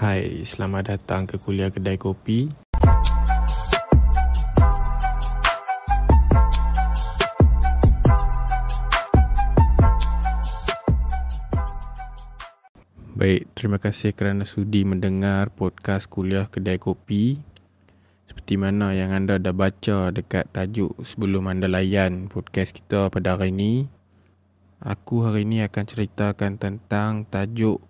Hai, selamat datang ke kuliah kedai kopi. Baik, terima kasih kerana sudi mendengar podcast kuliah kedai kopi. Seperti mana yang anda dah baca dekat tajuk sebelum anda layan podcast kita pada hari ini, aku hari ini akan ceritakan tentang tajuk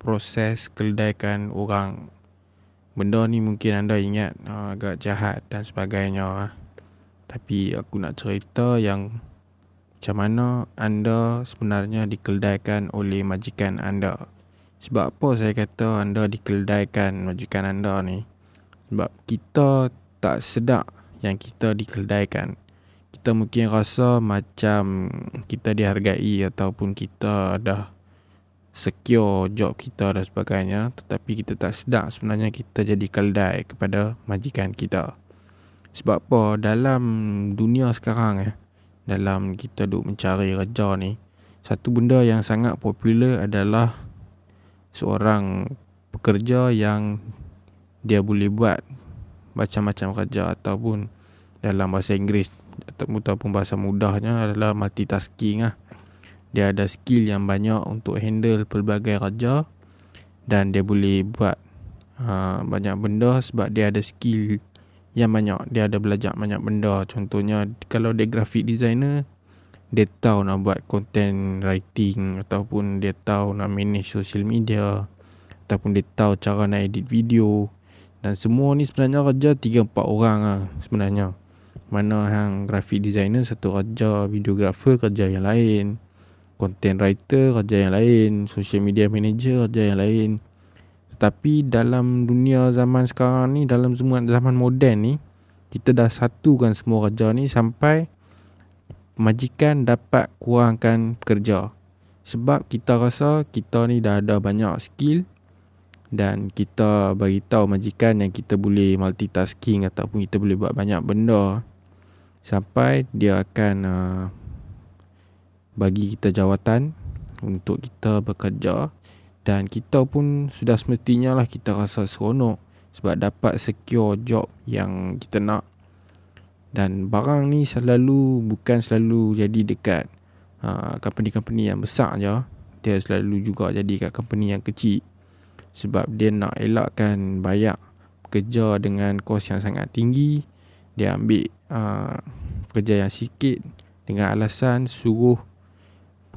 proses keledaikan orang. Benda ni mungkin anda ingat uh, agak jahat dan sebagainya. Uh. Tapi aku nak cerita yang macam mana anda sebenarnya dikeledaikan oleh majikan anda. Sebab apa saya kata anda dikeledaikan majikan anda ni? Sebab kita tak sedar yang kita dikeledaikan. Kita mungkin rasa macam kita dihargai ataupun kita dah secure job kita dan sebagainya tetapi kita tak sedar sebenarnya kita jadi keldai kepada majikan kita. Sebab apa? Dalam dunia sekarang ya dalam kita duk mencari kerja ni satu benda yang sangat popular adalah seorang pekerja yang dia boleh buat macam-macam kerja ataupun dalam bahasa Inggeris ataupun bahasa mudahnya adalah multitasking lah dia ada skill yang banyak untuk handle pelbagai raja dan dia boleh buat uh, banyak benda sebab dia ada skill yang banyak. Dia ada belajar banyak benda. Contohnya kalau dia graphic designer dia tahu nak buat content writing ataupun dia tahu nak manage social media ataupun dia tahu cara nak edit video. Dan semua ni sebenarnya kerja 3 4 orang lah sebenarnya. Mana yang graphic designer satu kerja videographer kerja yang lain content writer kerja yang lain, social media manager kerja yang lain. Tetapi dalam dunia zaman sekarang ni, dalam semua zaman moden ni, kita dah satukan semua kerja ni sampai majikan dapat kurangkan kerja. Sebab kita rasa kita ni dah ada banyak skill dan kita bagi tahu majikan yang kita boleh multitasking ataupun kita boleh buat banyak benda sampai dia akan uh, bagi kita jawatan untuk kita bekerja. Dan kita pun sudah semestinya lah kita rasa seronok sebab dapat secure job yang kita nak. Dan barang ni selalu bukan selalu jadi dekat uh, company-company yang besar je. Dia selalu juga jadi kat company yang kecil. Sebab dia nak elakkan bayar kerja dengan kos yang sangat tinggi. Dia ambil uh, kerja yang sikit dengan alasan suruh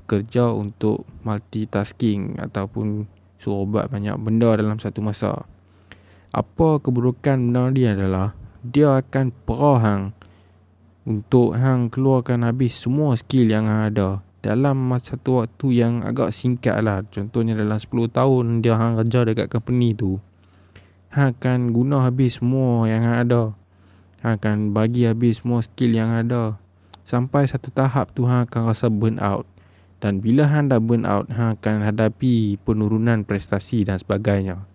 bekerja untuk multitasking ataupun suruh buat banyak benda dalam satu masa. Apa keburukan benda ni adalah dia akan perah hang untuk hang keluarkan habis semua skill yang hang ada dalam satu waktu yang agak singkat lah. Contohnya dalam 10 tahun dia hang kerja dekat company tu. Hang akan guna habis semua yang hang ada. Hang akan bagi habis semua skill yang ada. Sampai satu tahap tu hang akan rasa burn out. Dan bila hang dah burn out, hang akan hadapi penurunan prestasi dan sebagainya.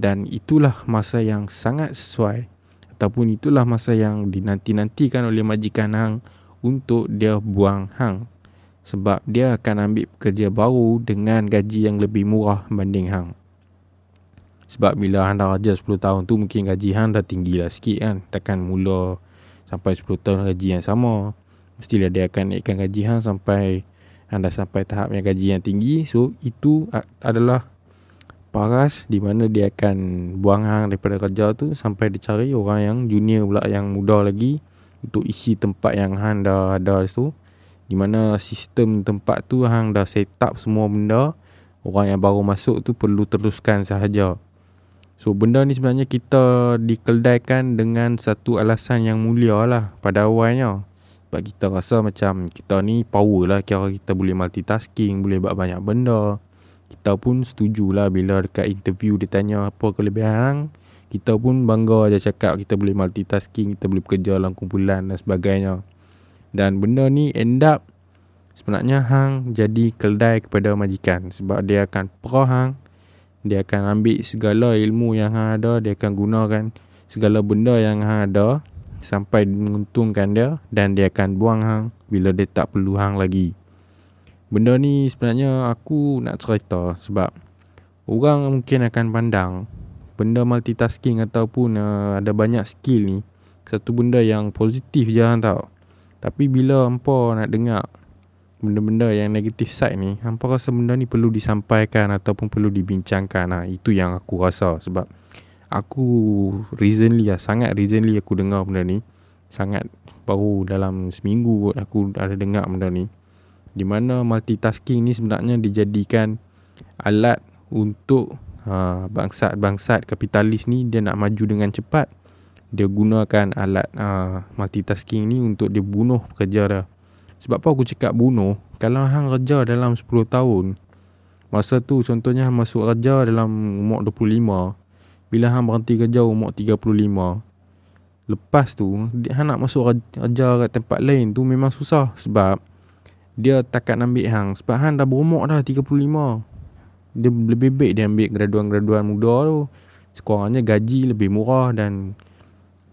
Dan itulah masa yang sangat sesuai ataupun itulah masa yang dinanti-nantikan oleh majikan hang untuk dia buang hang. Sebab dia akan ambil kerja baru dengan gaji yang lebih murah banding hang. Sebab bila hang dah kerja 10 tahun tu mungkin gaji hang dah tinggi lah sikit kan. Takkan mula sampai 10 tahun gaji yang sama. Mestilah dia akan naikkan gaji hang sampai anda sampai tahap yang gaji yang tinggi so itu adalah paras di mana dia akan buang hang daripada kerja tu sampai dicari orang yang junior pula yang muda lagi untuk isi tempat yang hang dah ada tu di mana sistem tempat tu hang dah set up semua benda orang yang baru masuk tu perlu teruskan sahaja. So benda ni sebenarnya kita dikeldaikan dengan satu alasan yang mulia lah pada awalnya sebab kita rasa macam kita ni power lah. Kira kita boleh multitasking Boleh buat banyak benda. Kita pun setuju lah Bila dekat interview dia tanya Apa kelebihan Kita pun bangga je cakap Kita boleh multitasking Kita boleh bekerja dalam kumpulan dan sebagainya. Dan benda ni end up Sebenarnya hang jadi keldai kepada majikan. Sebab dia akan perah hang. Dia akan ambil segala ilmu yang hang ada. Dia akan gunakan segala benda yang hang ada sampai menguntungkan dia dan dia akan buang hang bila dia tak perlu hang lagi. Benda ni sebenarnya aku nak cerita sebab Orang mungkin akan pandang benda multitasking ataupun uh, ada banyak skill ni satu benda yang positif je hang tau. Tapi bila hampa nak dengar benda-benda yang negatif side ni, hampa rasa benda ni perlu disampaikan ataupun perlu dibincangkan. Ha, itu yang aku rasa sebab aku recently lah, sangat recently aku dengar benda ni. Sangat baru dalam seminggu aku ada dengar benda ni. Di mana multitasking ni sebenarnya dijadikan alat untuk ha, bangsat-bangsat kapitalis ni dia nak maju dengan cepat dia gunakan alat uh, multitasking ni untuk dia bunuh pekerja dia. Sebab apa aku cakap bunuh? Kalau hang kerja dalam 10 tahun, masa tu contohnya masuk kerja dalam umur 25, bila hang berhenti kerja umur 35, lepas tu hang nak masuk kerja kat tempat lain tu memang susah sebab dia takkan ambil hang sebab hang dah berumur dah 35. Dia lebih baik dia ambil graduan-graduan muda tu. Sekurangnya gaji lebih murah dan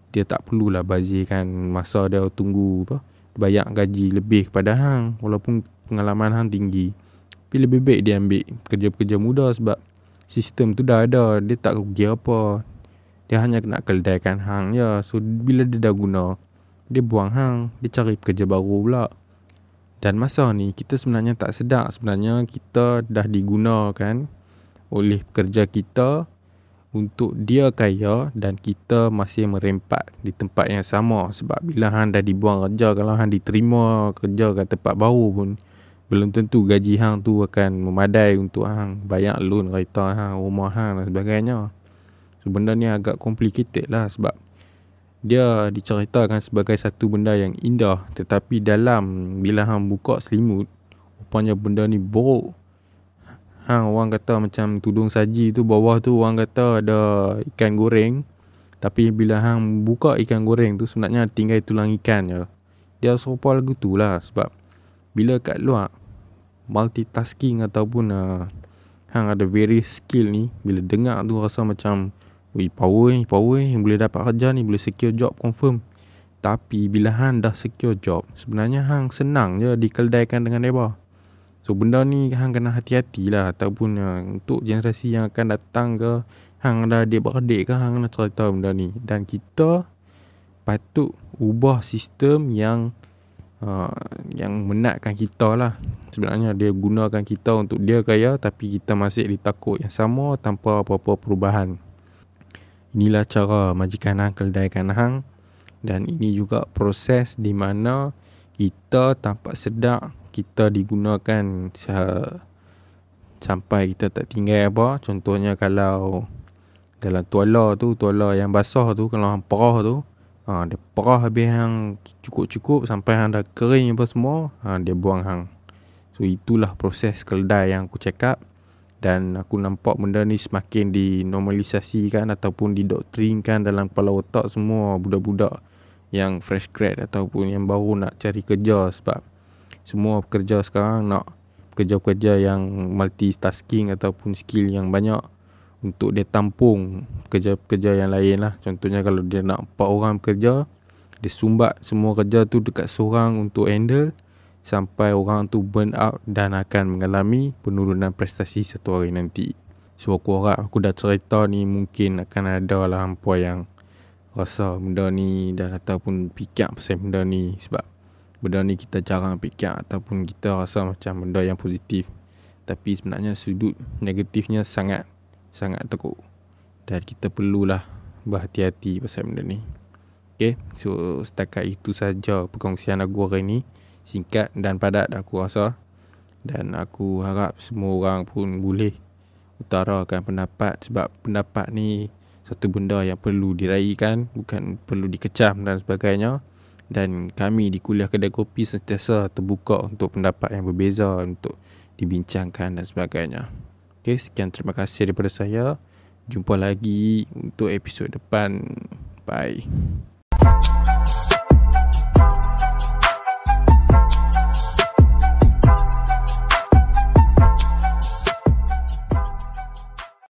dia tak perlulah bazirkan masa dia tunggu apa bayar gaji lebih kepada hang walaupun pengalaman hang tinggi tapi lebih baik dia ambil kerja-kerja muda sebab sistem tu dah ada. Dia tak rugi apa. Dia hanya nak keledaikan hang ya so bila dia dah guna dia buang hang. Dia cari kerja baru pula. Dan masa ni kita sebenarnya tak sedar. Sebenarnya kita dah digunakan oleh kerja kita untuk dia kaya dan kita masih merempat di tempat yang sama. Sebab bila hang dah dibuang kerja kalau hang diterima kerja kat tempat baru pun belum tentu gaji hang tu akan memadai untuk hang. Bayar loan kereta hang rumah hang dan sebagainya. So benda ni agak complicated lah sebab dia diceritakan sebagai satu benda yang indah. Tetapi dalam bila hang buka selimut rupanya benda ni buruk. Hang orang kata macam tudung saji tu bawah tu orang kata ada ikan goreng. Tapi bila hang buka ikan goreng tu sebenarnya tinggal tulang ikan je. Dia serupa lagu tu lah sebab bila kat luar multitasking ataupun uh, hang ada very skill ni bila dengar tu rasa macam Wih power ni power ni boleh dapat kerja ni boleh secure job confirm. Tapi bila hang dah secure job sebenarnya hang senang je dikeldaikan dengan depa So benda ni hang kena hati-hati lah Ataupun uh, untuk generasi yang akan datang ke Hang ada adik-beradik ke Hang kena cerita benda ni. Dan kita patut ubah sistem yang uh, Yang menatkan kita lah Sebenarnya dia gunakan kita untuk dia kaya Tapi kita masih ditakut yang sama Tanpa apa-apa perubahan. Inilah cara majikan hang keledaikan hang. Dan ini juga proses di mana kita tanpa sedar kita digunakan sampai kita tak tinggal apa. Contohnya kalau dalam tuala tu tuala yang basah tu kalau hang perah tu ha, dia perah habis hang cukup-cukup sampai hang dah kering apa semua ha, dia buang hang so itulah proses keledai yang aku cakap dan aku nampak benda ni semakin dinormalisasikan ataupun didoktrinkan dalam kepala otak semua budak-budak yang fresh grad ataupun yang baru nak cari kerja sebab semua pekerja sekarang nak pekerja-pekerja yang multitasking ataupun skill yang banyak untuk dia tampung pekerja-pekerja yang lain lah. Contohnya kalau dia nak 4 orang bekerja, dia sumbat semua kerja tu dekat seorang untuk handle sampai orang tu burn out dan akan mengalami penurunan prestasi satu hari nanti. So aku harap aku dah cerita ni mungkin akan ada lah hampa yang rasa benda ni dan ataupun fikir pasal benda ni. Sebab benda ni kita jarang fikir ataupun kita rasa macam benda yang positif. Tapi sebenarnya sudut negatifnya sangat sangat teruk. Dan kita perlulah berhati-hati pasal benda ni. Okay, so setakat itu saja perkongsian aku hari ni Singkat dan padat aku rasa Dan aku harap semua orang pun boleh Utarakan pendapat Sebab pendapat ni Satu benda yang perlu diraihkan Bukan perlu dikecam dan sebagainya dan kami di kuliah kedai kopi sentiasa terbuka untuk pendapat yang berbeza untuk dibincangkan dan sebagainya. Okay, sekian terima kasih daripada saya. Jumpa lagi untuk episod depan. Bye.